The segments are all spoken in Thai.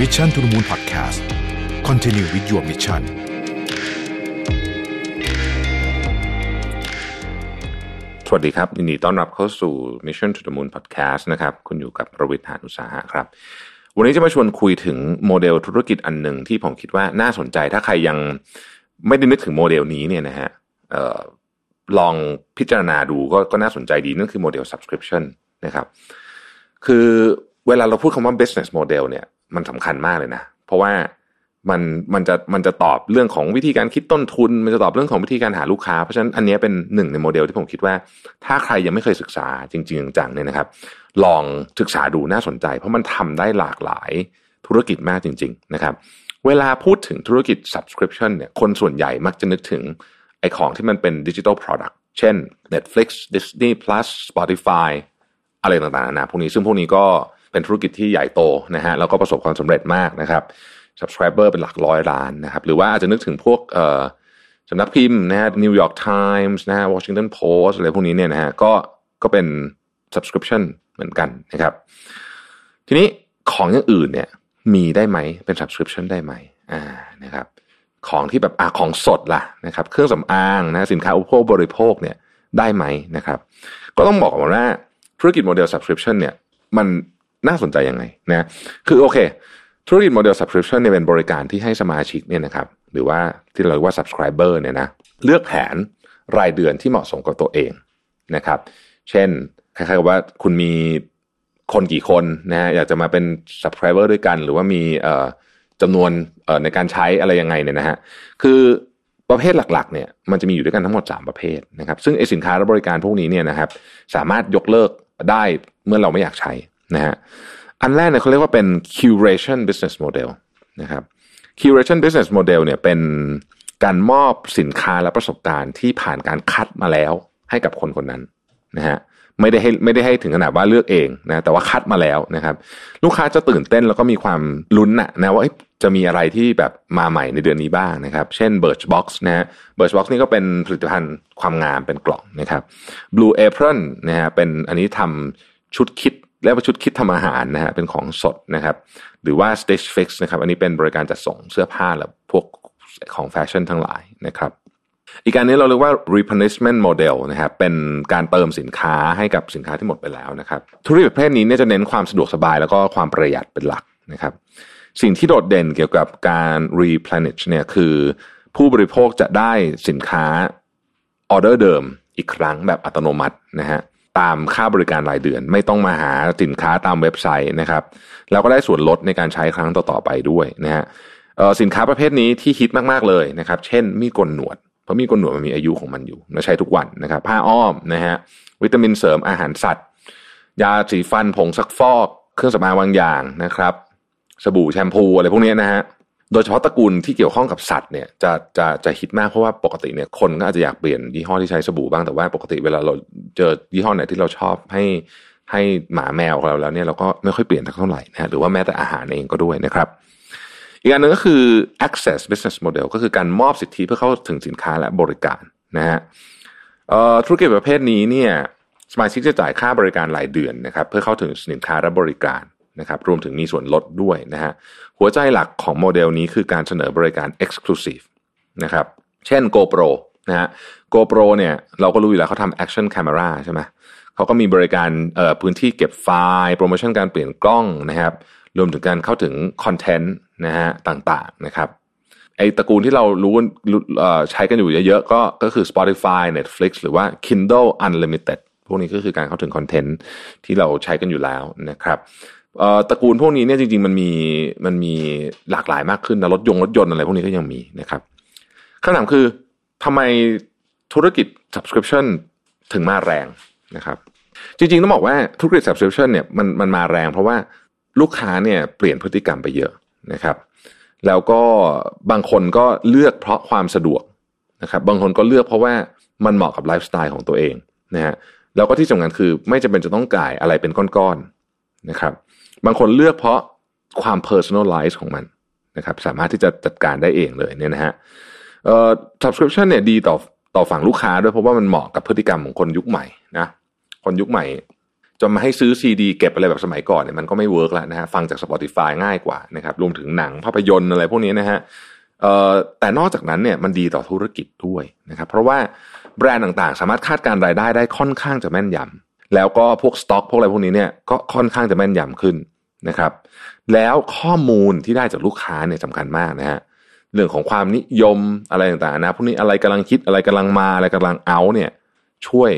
Mission to the Moon Podcast Continue with your mission สวัสดีครับยินดีต้อนรับเข้าสู่ Mission to the Moon Podcast นะครับ คุณอยู่กับประวิทยานุสาหะครับ วันนี้จะมาชวนคุยถึงโมเดลธุรกิจอันหนึ่งที่ผมคิดว่าน่าสนใจถ้าใครยังไม่ได้นึกถึงโมเดลนี้เนี่ยนะฮะออลองพิจารณาดูก็ก็น่าสนใจดีนั่นคือโมเดล subscription นะครับ คือเวลาเราพูดคำว่า business model เนี่ย มันสำคัญมากเลยนะ เพราะว่ามันมันจะมันจะตอบเรื่องของวิธีการคิดต้นทุน มันจะตอบเรื่องของวิธีการหาลูกค้า เพราะฉะนั้นอันนี้เป็นหนึ่งในโมเดลที่ผมคิดว่า ถ้าใครยังไม่เคยศึกษาจริง ๆ จังๆเนี่ยนะครับ ลองศึกษาดูน่าสนใจ เพราะมันทำได้หลากหลายธุรกิจมากจริง ๆ นะครับ เวลาพูดถึงธุรกิจ subscription เนี่ยคนส่วนใหญ่มักจะนึกถึงไอ้ของที่มันเป็นดิจิทัล product เช่น Netflix Disney Plus Spotify อะไรต่างๆนะพวกนี้ซึ่งพวกนี้ก็ เป็นธุรกิจที่ใหญ่โตนะฮะแล้วก็ประสบความสำเร็จมากนะครับ subscriber เป็นหลักร้อยล้านนะครับ หรือว่าอาจจะนึกถึงพวกเอ่อสำนักพิมพ์นะฮะ New York Times นะฮะ Washington Post อะไรพวกนี้เนี่ยนะฮะก็ก็เป็น subscription เหมือนกันนะครับ ทีนี้ของอย่างอื่นเนี่ยมีได้ไหมเป็น subscription ได้ไหมอ่านะครับของที่แบบอ่าของสดล่ะนะครับเครื่องสำอางนะสินค้าอุปโภคบริโภคเนี่ยได้ไหมนะครับ ก็ต้องบอกก่อนว่าธุรกิจโมเดล subscription เนี่ยมัน น่าสนใจยังไงนะคือโอเค ธุรกิจโมเดล subscription เนี่ยเป็นบริการที่ให้สมาชิกเนี่ยนะครับหรือว่าที่เราเรียกว่า subscriber เนี่ยนะเลือกแผนรายเดือนที่เหมาะสมกับตัวเองนะครับ เช่นคล้ายๆกับว่าคุณมีคนกี่คนนะฮะอยากจะมาเป็น subscriber ด้วยกัน หรือว่ามีเอ่อจำนวนเอ่อในการใช้อะไรยังไงเนี่ยนะฮะคือประเภทหลักๆเนี่ยมันจะมีอยู่ด้วยกันทั้งหมด 3 ประเภทนะครับซึ่งไอสินค้าและบริการพวกนี้เนี่ยนะครับสามารถยกเลิกได้เมื่อเราไม่อยากใช้ นะฮะอันแรกเนี่ยเขาเรียกว่าเป็น curation business model นะครับ curation business model เนี่ยเป็นการมอบสินค้าและประสบการณ์ที่ผ่านการคัดมาแล้วให้กับคนคนนั้นนะฮะไม่ได้ให้ไม่ได้ให้ถึงขนาดว่าเลือกเองนะแต่ว่าคัดมาแล้วนะครับ ลูกค้าจะตื่นเต้นแล้วก็มีความลุ้นนะนะว่าจะมีอะไรที่แบบมาใหม่ในเดือนนี้บ้างนะครับ เช่น Birchbox นะฮะ Birchbox นี่ก็เป็นผลิตภัณฑ์ความงามเป็นกล่องนะครับ Blue Apron นะฮะเป็นอันนี้ทำชุดคิด เรียกว่าชุดคิดทำอาหารนะฮะเป็นของสดนะครับ หรือว่า Stitch Fix นะครับ อันนี้เป็นบริการจัดส่งเสื้อผ้าและพวกของแฟชั่นทั้งหลายนะครับ อีกการนี้เราเรียกว่า replenishment model นะครับเป็นการเติมสินค้าให้กับสินค้าที่หมดไปแล้วนะครับ ธุรกิจประเภทนี้เนี่ยจะเน้นความสะดวกสบายแล้วก็ความประหยัดเป็นหลักนะครับ สิ่งที่โดดเด่นเกี่ยวกับการ replenish เนี่ยคือผู้บริโภคจะได้สินค้าออเดอร์เดิมอีกครั้งแบบอัตโนมัตินะฮะ ตามค่าบริการรายเดือน ไม่ต้องมาหาสินค้าตามเว็บไซต์นะครับ แล้วก็ได้ส่วนลดในการใช้ครั้งต่อๆไปด้วยนะฮะสินค้าประเภทนี้ที่ฮิตมากๆเลยนะครับ เช่น มีดกนหนวด เพราะมีดกนหนวดมันมีอายุของมันอยู่เราใช้ทุกวันนะครับ ผ้าอ้อมนะฮะวิตามินเสริมอาหารสัตว์ ยาสีฟันผงซักฟอก เครื่องสำอางบางอย่างนะครับ สบู่แชมพูอะไรพวกนี้นะฮะ โดยเฉพาะตระกูลที่เกี่ยวข้องกับสัตว์เนี่ยจะจะจะฮิตมากเพราะว่าปกติเนี่ยคนก็อาจจะอยากเปลี่ยนยี่ห้อที่ใช้สบู่บ้างแต่ว่าปกติเวลาเราเจอยี่ห้อไหนที่เราชอบให้ให้หมาแมวของเราแล้วเนี่ยเราก็ไม่ค่อยเปลี่ยนเท่าไหร่นะฮะหรือว่าแม้แต่อาหารเองก็ด้วยนะครับ อีกอันหนึ่งก็คือ access business model ก็คือการมอบสิทธิเพื่อเข้าถึงสินค้าและบริการนะฮะธุรกิจประเภทนี้เนี่ยสมาชิกจะจ่ายค่าบริการรายเดือนนะครับ เพื่อเข้าถึงสินค้าและบริการ นะครับรวมถึงมีส่วนลดด้วยนะฮะหัวใจหลักของโมเดลนี้คือการเสนอบริการ exclusive นะครับเช่น GoPro นะฮะ GoPro เนี่ยเราก็รู้อยู่แล้วเขาทำ action camera ใช่ไหมเขาก็มีบริการพื้นที่เก็บไฟล์โปรโมชั่นการเปลี่ยนกล้องนะครับรวมถึงการเข้าถึงคอนเทนต์นะฮะต่างๆนะครับไอตระกูลที่เรารู้ใช้กันอยู่เยอะๆก็ก็คือ Spotify Netflix หรือว่า Kindle Unlimited พวกนี้ก็คือการเข้าถึงคอนเทนต์ที่เราใช้กันอยู่แล้วนะครับ ตระกูลพวกนี้เนี่ยจริงๆมันมีมันมีหลากหลายมากขึ้นนะรถยงรถยนต์อะไรพวกนี้ก็ยังมีนะครับคำถามคือทำไมธุรกิจ subscription ถึงมาแรงนะครับ จริงๆต้องบอกว่าธุรกิจ subscription เนี่ยมันมันมาแรง เพราะว่าลูกค้าเนี่ยเปลี่ยนพฤติกรรมไปเยอะนะครับ แล้วก็บางคนก็เลือกเพราะความสะดวกนะครับ บางคนก็เลือกเพราะว่ามันเหมาะกับไลฟ์สไตล์ของตัวเองนะฮะแล้วก็ที่สำคัญคือไม่จำเป็นจะต้องจ่ายอะไรเป็นก้อนๆนะครับ บางคนเลือกเพราะความ personalize ของมันนะครับสามารถที่จะจัดการได้เองเลยเนี่ยนะฮะเอ่อ subscription เนี่ยดีต่อต่อฝั่งลูกค้าด้วยเพราะว่ามันเหมาะกับพฤติกรรมของคนยุคใหม่นะคนยุคใหม่จะมาให้ซื้อซีดีเก็บอะไรแบบสมัยก่อนเนี่ยมันก็ไม่ work แล้วนะฮะฟังจาก Spotify ง่ายกว่านะครับรวมถึงหนังภาพยนตร์อะไรพวกนี้นะฮะแต่นอกจากนั้นเนี่ยมันดีต่อธุรกิจด้วยนะครับเพราะว่าแบรนด์ต่างๆ สามารถคาดการรายได้ได้ค่อนข้างจะแม่นยำ แล้วก็พวกสต็อกพวกอะไรพวกนี้เนี่ยก็ค่อนข้างจะแม่นยำขึ้นนะครับ แล้วข้อมูลที่ได้จากลูกค้าเนี่ยสำคัญมากนะฮะเรื่องของความนิยมอะไรต่างๆนะพวกนี้อะไรกำลังคิดอะไรกำลังมาอะไรกำลังเอาเนี่ยช่วย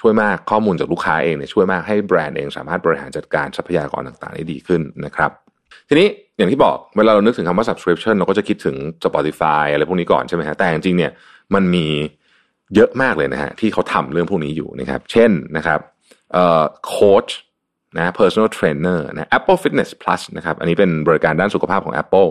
ช่วยมากข้อมูลจากลูกค้าเองเนี่ยช่วยมากให้แบรนด์เองสามารถบริหารจัดการทรัพยากรต่างๆได้ดีขึ้นนะครับ ทีนี้อย่างที่บอกเวลาเรานึกถึงคำว่า subscription เราก็จะคิดถึง Spotify อะไรพวกนี้ก่อนใช่ไหมฮะแต่จริงๆเนี่ยมันมีเยอะมากเลยนะฮะที่เขาทำเรื่องพวกนี้อยู่นะครับ เช่นนะครับ โค้ชนะ personal trainer นะ Apple Fitness Plus นะครับอันนี้เป็นบริการด้านสุขภาพของ Apple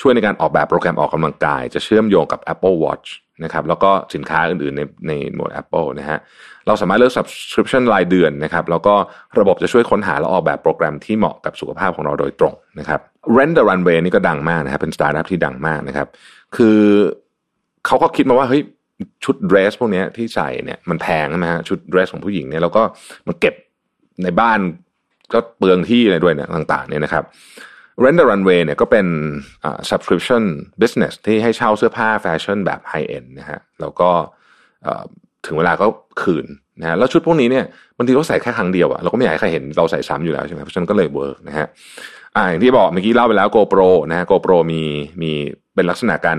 ช่วยในการออกแบบโปรแกรมออกกำลังกาย จะเชื่อมโยงกับ Apple Watch นะครับแล้วก็สินค้าอื่นๆในในหมวด Apple นะฮะเราสามารถเลือก subscription รายเดือนนะครับแล้วก็ระบบจะช่วยค้นหาและออกแบบโปรแกรมที่เหมาะกับสุขภาพของเราโดยตรงนะครับ Rent the Runway นี่ก็ดังมากนะครับเป็นสตาร์ทอัพที่ดังมากนะครับคือเขาก็คิดมาว่าเฮ้ย ชุดเดรสพวกนี้ที่ใส่เนี่ยมันแพงใช่ไหมฮะชุดเดรสของผู้หญิงเนี่ยแล้วก็มันเก็บในบ้านก็เปลืองที่อะไรด้วยเนี่ยต่างๆเนี่ยนะครับ Rent the Runway เนี่ยก็เป็น subscription business ที่ให้เช่าเสื้อผ้าแฟชั่นแบบ high end นะฮะแล้วก็ถึงเวลาก็คืนนะฮะแล้วชุดพวกนี้เนี่ยบางทีเราใส่แค่ครั้งเดียวอะเราก็ไม่อยากให้ใครเห็นเราใส่ซ้ำอยู่แล้วใช่ไหมเพราะฉะนั้นก็เลย work นะฮะอ่าอย่างที่บอกเมื่อกี้เล่าไปแล้ว GoPro นะฮะ GoPro มีมีเป็นลักษณะการ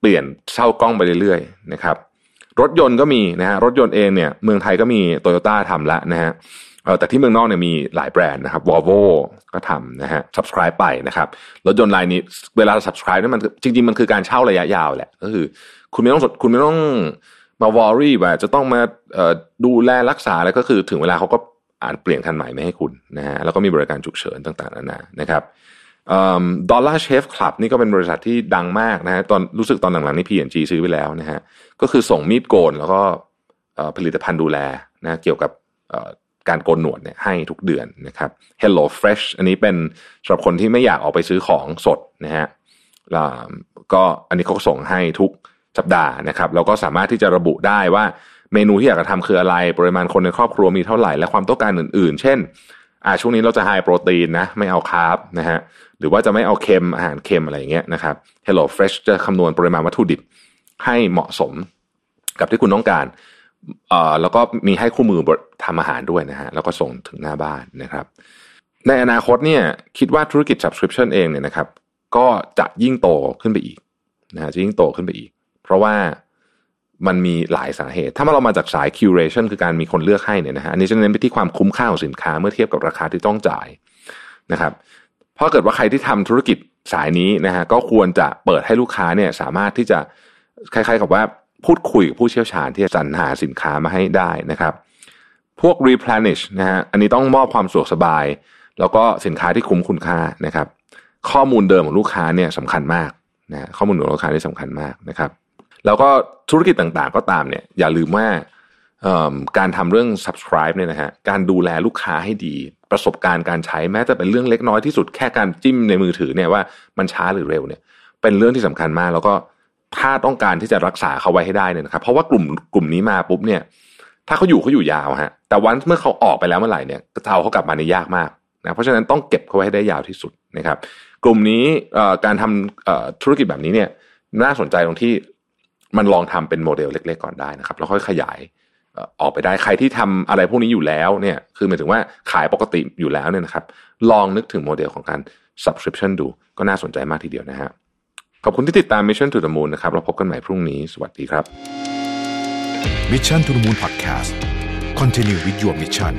เปลี่ยนเช่ากล้องไปเรื่อยๆนะครับ รถยนต์ก็มีนะฮะรถยนต์เองเนี่ยเมืองไทยก็มีโตโยต้าทำล้วนะฮะแต่ที่เมืองนอกเนี่ยมีหลายแบรนด์นะครับ Volvo ก็ทำนะฮะ subscribe ไปนะครับรถยนต์รายนี้เวลา subscribe นี่มันจริงๆ มันคือการเช่าระยะยาวแหละก็คือ คุณไม่ต้องคุณไม่ต้องมาวอรี่ว่าจะต้องมาดูแลรักษาอะไรก็คือถึงเวลาเขาก็อ่านเปลี่ยนคันใหม่ไม่ให้คุณนะฮะแล้วก็มีบริการฉุกเฉินต่างๆนานานะครับ ดอลลาร์เชฟคลับนี่ก็เป็นบริษัทที่ดังมากนะฮะตอนรู้สึกตอนหลังๆนี่ P&G ซื้อไปแล้วนะฮะก็คือส่งมีดโกนแล้วก็ผลิตภัณฑ์ดูแลนะเกี่ยวกับการโกนหนวดเนี่ยให้ทุกเดือนนะครับ Hello Fresh อันนี้เป็นสำหรับคนที่ไม่อยากออกไปซื้อของสดนะฮะก็อันนี้เขาส่งให้ทุกสัปดาห์นะครับแล้วก็สามารถที่จะระบุได้ว่าเมนูที่อยากจะทำคืออะไร ปริมาณคนในครอบครัวมีเท่าไหร่และความต้องการอื่น ๆ เช่น อ่าช่วงนี้เราจะไฮโปรตีนนะ ไม่เอาคาร์บนะฮะหรือว่าจะไม่เอาเค็มอาหารเค็มอะไรอย่างเงี้ยนะครับ Hello Fresh จะคำนวณปริมาณวัตถุดิบให้เหมาะสมกับที่คุณต้องการเอ่อแล้วก็มีให้คู่มือทำอาหารด้วยนะฮะแล้วก็ส่งถึงหน้าบ้านนะครับ ในอนาคตเนี่ยคิดว่าธุรกิจ subscription เองเนี่ยนะครับ ก็จะยิ่งโตขึ้นไปอีกนะฮะจะยิ่งโตขึ้นไปอีก เพราะว่า มันมีหลายสาเหตุ ถ้าเรามาจากสาย curation คือการมีคนเลือกให้เนี่ยนะฮะ อันนี้จะเน้นไปที่ความคุ้มค่าของสินค้าเมื่อเทียบกับราคาที่ต้องจ่ายนะครับ เพราะเกิดว่าใครที่ทำธุรกิจสายนี้นะฮะ ก็ควรจะเปิดให้ลูกค้าเนี่ยสามารถที่จะคล้ายๆกับว่าพูดคุยกับผู้เชี่ยวชาญที่จะสรรหาสินค้ามาให้ได้นะครับ พวก replenish นะฮะ อันนี้ต้องมอบความสะดวกสบาย แล้วก็สินค้าที่คุ้มคุณค่านะครับ ข้อมูลเดิมของลูกค้าเนี่ยสำคัญมากนะข้อมูลของลูกค้าที่สำคัญมากนะครับ แล้วก็ธุรกิจต่างๆ ก็ตามเนี่ย อย่าลืมว่าการทำเรื่อง subscribe เนี่ยนะฮะการดูแลลูกค้าให้ดี ประสบการณ์การใช้แม้แต่เป็นเรื่องเล็กน้อยที่สุดแค่การจิ้มในมือถือเนี่ยว่ามันช้าหรือเร็วเนี่ย เป็นเรื่องที่สำคัญมาก แล้วก็ถ้าต้องการที่จะรักษาเขาไว้ให้ได้เนี่ยนะครับเพราะว่ากลุ่มกลุ่มนี้มาปุ๊บเนี่ย ถ้าเขาอยู่เขาอยู่ยาวฮะแต่วันเมื่อเขาออกไปแล้วเมื่อไหร่เนี่ยจะเอาเขากลับมาในยากมากนะเพราะฉะนั้นต้องเก็บเขาไว้ให้ได้ยาวที่สุดนะครับ กลุ่มนี้การทำธุรกิจแบบนี้เนี่ยน่าสนใจตรงที่ มันลองทำเป็นโมเดลเล็ก ๆ ก่อนได้นะครับ แล้วค่อยขยายออกไปได้ใครที่ทำอะไรพวกนี้อยู่แล้วเนี่ยคือหมายถึงว่าขายปกติอยู่แล้วเนี่ยนะครับ ลองนึกถึงโมเดลของการ subscription ดูก็น่าสนใจมากทีเดียวนะฮะขอบคุณที่ติดตาม Mission to the Moon นะครับเราพบกันใหม่พรุ่งนี้สวัสดีครับ Mission to the Moon Podcast Continue with your mission